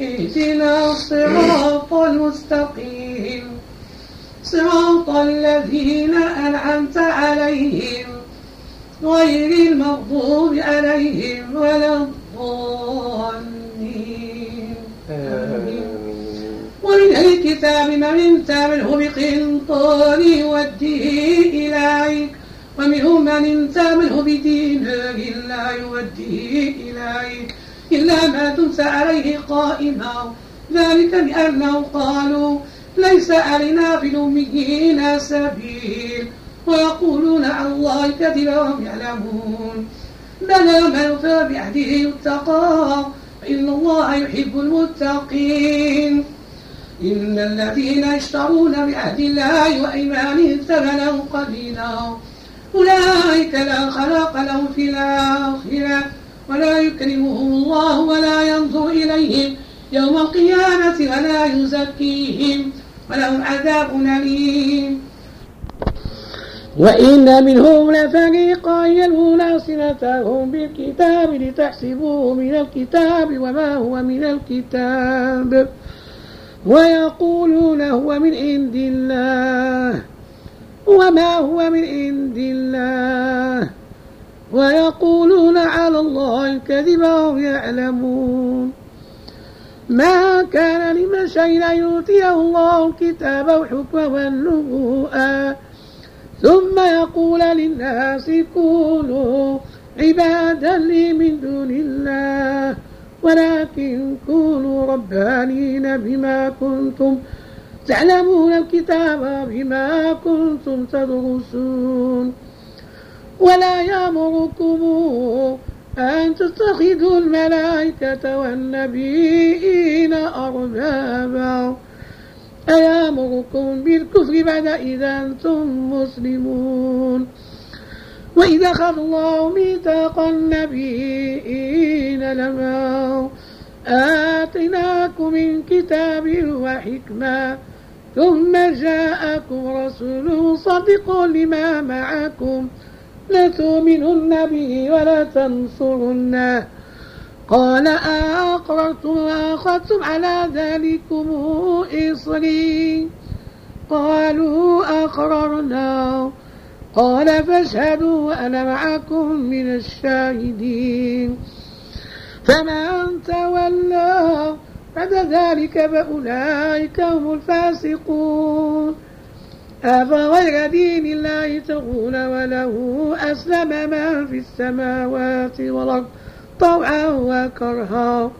اهدنا الصراط المستقيم. صراط الذين أنعمت عليهم. غير المغضوب عليهم ولا الضالين. آمين. ومن الكتاب من تامله بقنطار يوديه إليك ومنهم من تامله بدينار لا يوديه إليك. إلا ما دمت عليه قائما. ذلك بأنه قالوا ليس علينا في الأميين سبيل. ويقولون على الله كذبا وهم يعلمون. بلى من أوفى بعهده يتقى. فإن الله يحب المتقين. إن الذين يشترون بعهد الله وأيمانهم ثمنا قليلا. أولئك لا خلاق لهم في الآخرة. ولا يكرمهم الله ولا ينظر إليهم يوم القيامة ولا يزكيهم ولهم عذاب أليم. وإن منهم لفريقا يلوون ألسنتهم بالكتاب لتحسبوه من الكتاب وما هو من الكتاب ويقولون هو من عند الله وما هو من عند الله ويقولون على الله الكذب وهم يعلمون. ما كان لمن أن يؤتيه الله الكتاب والحكم والنبوءة ثم يقول للناس كونوا عبادا لي من دون الله ولكن كونوا ربانين بما كنتم تعلمون الكتاب بما كنتم تدرسون. ولا يأمركم أن تتخذوا الملائكة والنبيين أربابا. أيأمركم بالكفر بعد إذا أنتم مسلمون؟ وإذا أخذ الله ميثاق النبيين لما آتيناكم من كتاب وحكمة ثم جاءكم رسول صدق لما معكم. لتؤمنن به ولا تنصرنه قال أأقررتم وأخذتم على ذلكم إصري. قالوا أقررنا. قال فاشهدوا وأنا معكم من الشاهدين. فمن تولى بعد ذلك فأولئك هم الفاسقون. أفغير دين الله تغون وله أسلم من في السماوات والأرض طوعا وكرها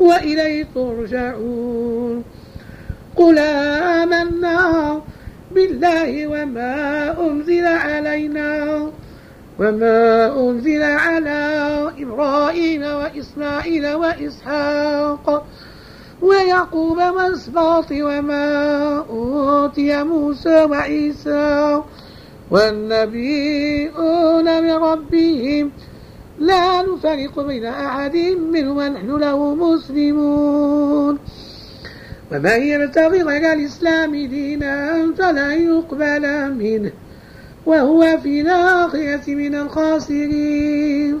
وإليه ترجعون. قل آمنا بالله وما أنزل علينا وما أنزل على إبراهيم وإسماعيل وإسحاق ويعقوب والأسباط وما أوتي موسى وعيسى والنبيون من ربهم. لا نفرق بين أحد منهم ونحن له مسلمون. ومن يبتغي غير الإسلام دينا فلن يقبل منه وهو في الآخرة من الخاسرين.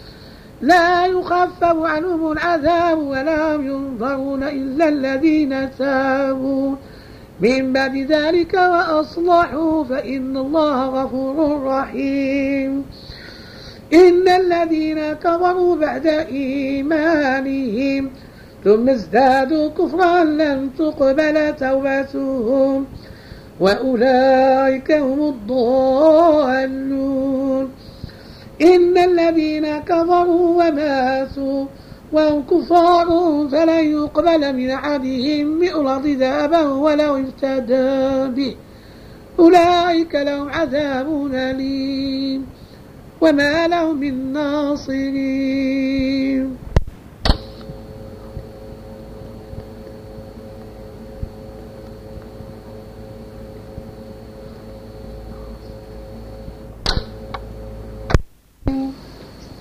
لا يخفف عنهم العذاب ولا ينظرون إلا الذين تابوا. من بعد ذلك وأصلحوا فإن الله غفور رحيم. إن الذين كفروا بعد إيمانهم ثم ازدادوا كفرا لن تقبل توبتهم. وأولئك هم الضالون. إن الذين كفروا وماتوا وهم كفار فلن يقبل من أحدهم مئرض ذهبا ولو افتدى به. أولئك لهم عذاب أليم. وما لهم من ناصرين.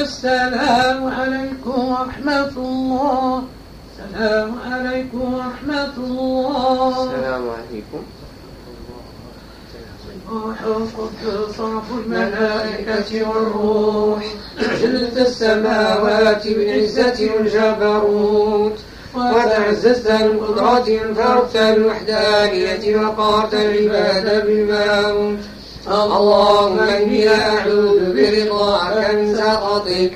السلام عليكم ورحمة الله. السلام عليكم ورحمة الله. السلام عليكم. روح القدس رب الملائكة والروح. جلت السماوات بالعزة والجبروت وتعززت القدرات انفرت الوحدانية وقارت العباد بالموت. اللهم إني أعوذ برضاك من سخطك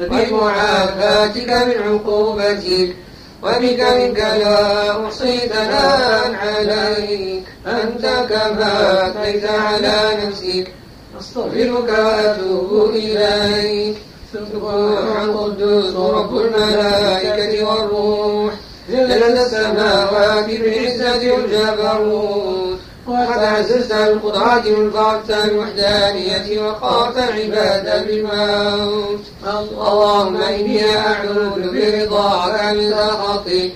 وبمعافاتك من عقوبتك وبك منك لا أحصي ثناء عليك أنت كما أثنيت على نفسك أستغفرك وأتوب إليك. سبحان قدوس رب الملائكة والروح جل السماوات بالعزة والجبروت وقد عززت القدرات والفرت الوحدانية وقارت العباد بالموت. اللهم إني أعوذ برضاك من سخطك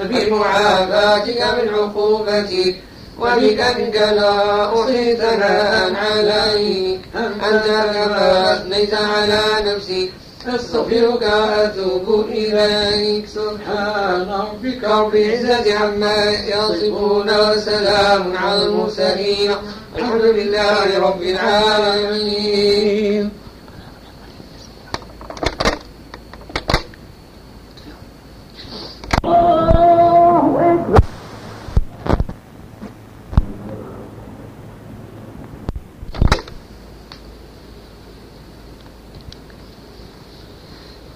وبمعافاتك من عقوبتك وبك منك لا أحصي ثناء عليك. أنت كما أثنيت على نفسك أستغفرك وأتوب إليك. سبحان ربك رب العزة عما يصفون وسلام على المرسلين. الحمد لله رب العالمين.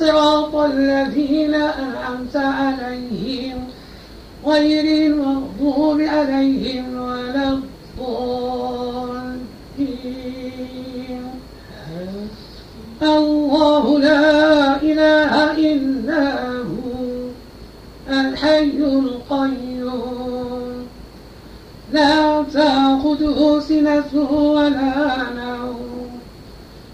صراط الذين أنعمت عليهم غير المغضوب عليهم ولا الضالين. الله لا إله إلا هو الحي القيوم. لا تأخذه سنة ولا نوم.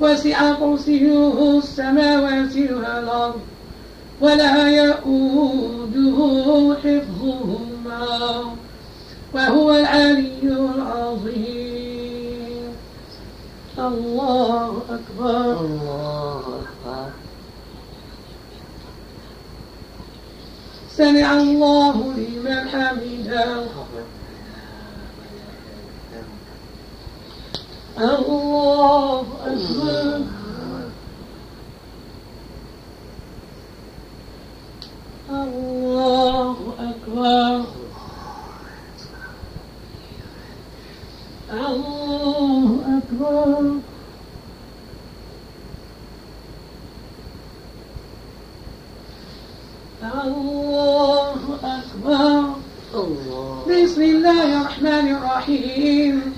وسع كرسيه السماوات والأرض ولا يؤوده حفظهما وهو العلي العظيم. الله أكبر الله أكبر. سمع الله لمن حمده. الله أكبر. الله أكبر. الله أكبر. الله أكبر. الله. بسم الله الرحمن الرحيم.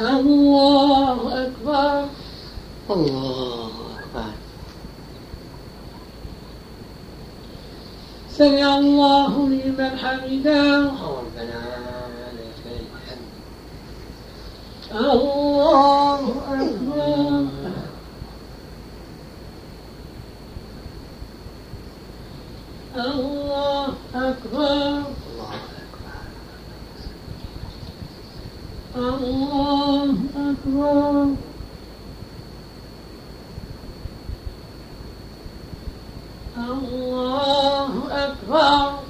الله أكبر. الله أكبر. سمع الله لمن حمده. ربنا لك الحمد. الله أكبر. الله أكبر. الله أكبر. الله أكبر.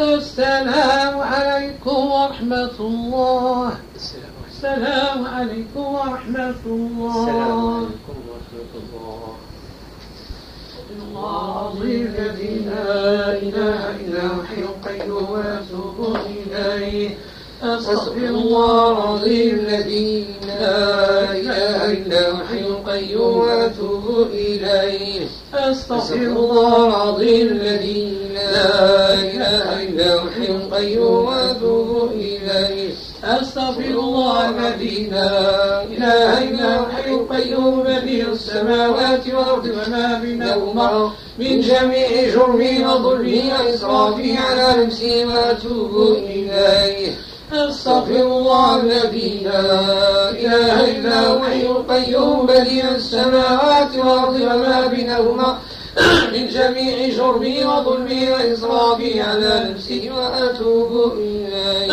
السلام عليكم ورحمة الله. السلام عليكم ورحمة الله. السلام عليكم ورحمة الله. العظيم الذي لا إله إلا هو الحي القيوم وأتوب إليه. أستغفر الله العظيم الذي لا إله إلا هو الحي القيوم وأتوب إليه. أستغفر الله العظيم الذي لا إله إلا هو الحي القيوم وأتوب إليه. أستغفر الله الذي لا إله إلا هو الحي القيوم. بديع السماوات والأرض وما بينهما. من جميع جرمي وظلمي وإسرافي على نفسي وأتوب إليه. أستغفر الله الذي لا إله إلا هو الحي القيوم. بديع السماوات والأرض وما بينهما. <coughs> من جميع جرمي وظلمي وإسرافي على نفسي وأتوب إليه.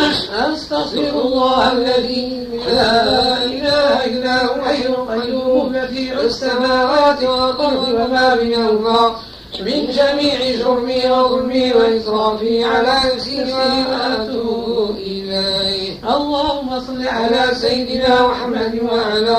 أستغفر الله الذي لا إله إلا هو الحي القيوم بديع السماوات والأرض وما بينهما. من جميع جرمي وظلمي وإسرافي على نفسي وأتوب إليه. اللهم صل على سيدنا محمد وعلى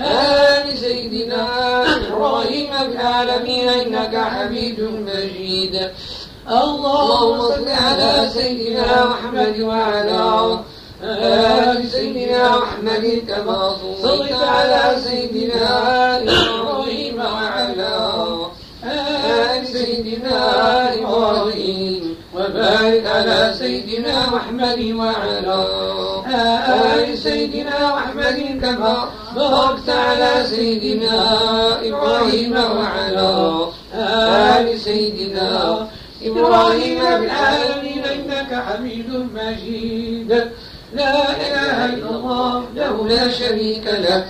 آل سيدنا إبراهيم بالعالمين إنك حميد مجيد. اللهم صل على سيدنا محمد وعلى آل سيدنا محمد كما صليت على سيدنا إبراهيم وعلى آل سيدنا وبارك على سيدنا محمد وعلى آل سيدنا محمد كما باركت على سيدنا إبراهيم وعلى آل سيدنا إبراهيم بالعالمين إنك حميد مجيد. لا إله إلا الله له لا شريك له له.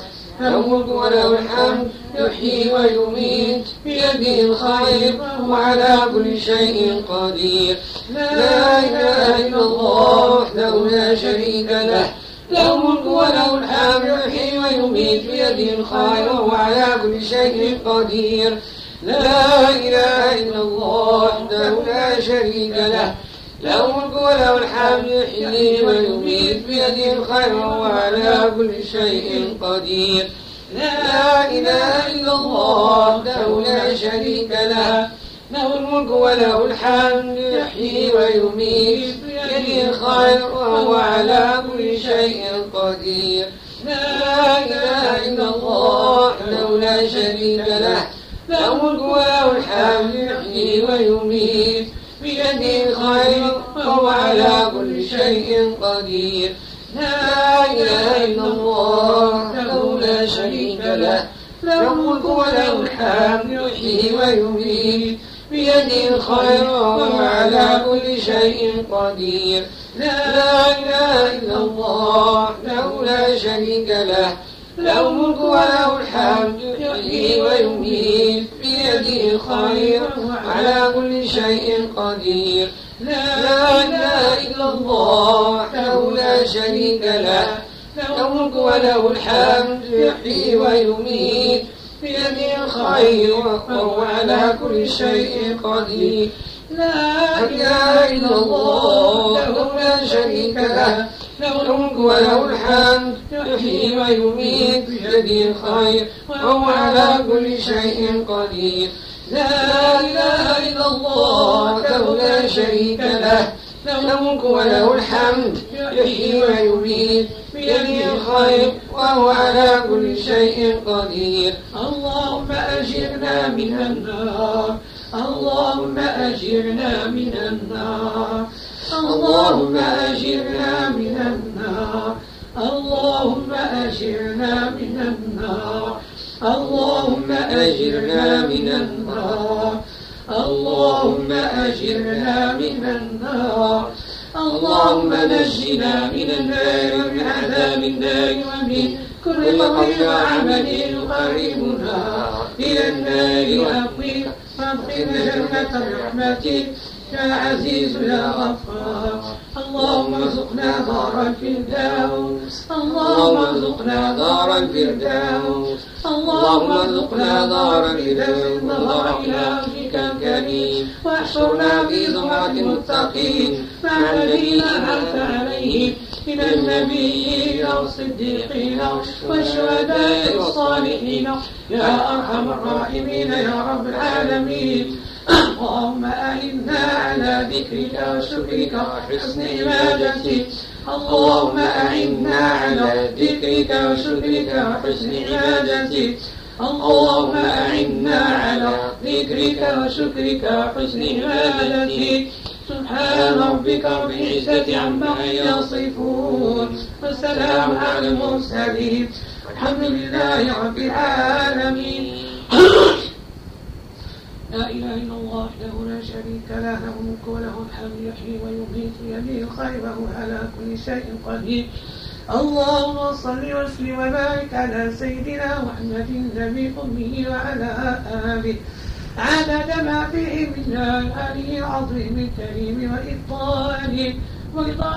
الملك وله الحمد يحيي ويميت بيده الخير وعلى كل شيء قدير. لا إله إلا الله وحده لا شريك له له الملك وله الحمد يحيي ويميت بيده الخير وعلى كل شيء قدير. لا إله إلا الله وحده لا شريك له له الملك وله الحمد يحيي ويميت بيده الخير وعلى كل شيء قدير. لا إله إلا الله وحده لا شريك له. له الملك وله الحمد يحيي ويميت بيده الخير وهو على كل شيء قدير. لا إله إلا الله وحده لا شريك له. له الملك وله الحمد يحيي ويميت بيده الخير وهو على كل شيء قدير. لا إله إلا الله وحده لا شريك له له الملك وله الحمد يحيي ويميت. بيده الخير وهو على كل شيء قدير. لا إله إلا الله وحده لا شريك له له الملك وله الحمد يحيي ويميت بيده الخير على كل شيء قدير. لا إله إلا الله وحده لا شريك له. له الملك وله الحمد يحيي ويميت بيده الخير وهو على كل شيء قدير. لا إله إلا الله وحده لا شريك له له. الملك وله الحمد يحيي ويميت بيده الخير وهو على كل شيء قدير. لا إله إلا الله لا شريك له. له الملك وله الحمد يحيي ويميت بيده الخير وهو وهو على كل شيء قدير. اللهم أجرنا من النار اللهم أجرنا من النار. اللهم أجرنا من النار. اللهم أجرنا من النار. اللهم أجرنا من النار. اللهم أجرنا من النار. اللهم نجنا من النار ومن عذاب النار ومن كل قول وعمل يقربنا إلى النار. وأقيم وأدخلنا جنة برحمتك يا عزيز يا غفار اللهم ارزقنا دار الفردوس اللهم ارزقنا دار الفردوس اللهم ارزقنا دار الفردوس نظر إلى وجهك الكريم واحشرنا في زمرة المتقين مع الذين أنعمت عليهم من النبيين والصديقين والشهداء والصالحين يا أرحم الراحمين يا رب العالمين. اللهم أعنا على ذكرك وشكرك وحسن عبادتك. اللهم أعنا على ذكرك وشكرك وحسن عبادتك. اللهم أعنا على ذكرك وشكرك وحسن عبادتك. سبحان ربك رب العزة عما يصفون. والسلام على المرسلين. والحمد لله رب العالمين. لا إله إلا الله وحده لا شريك له له الملك وله الحمد يحيي ويميت بيده الخير وهو على كل شيء قدير. اللهم صل وسلم وبارك على سيدنا محمد النبي أمه وعلى آله. عدد ما فيه من آله العظيم الكريم وإفضاله. ورضا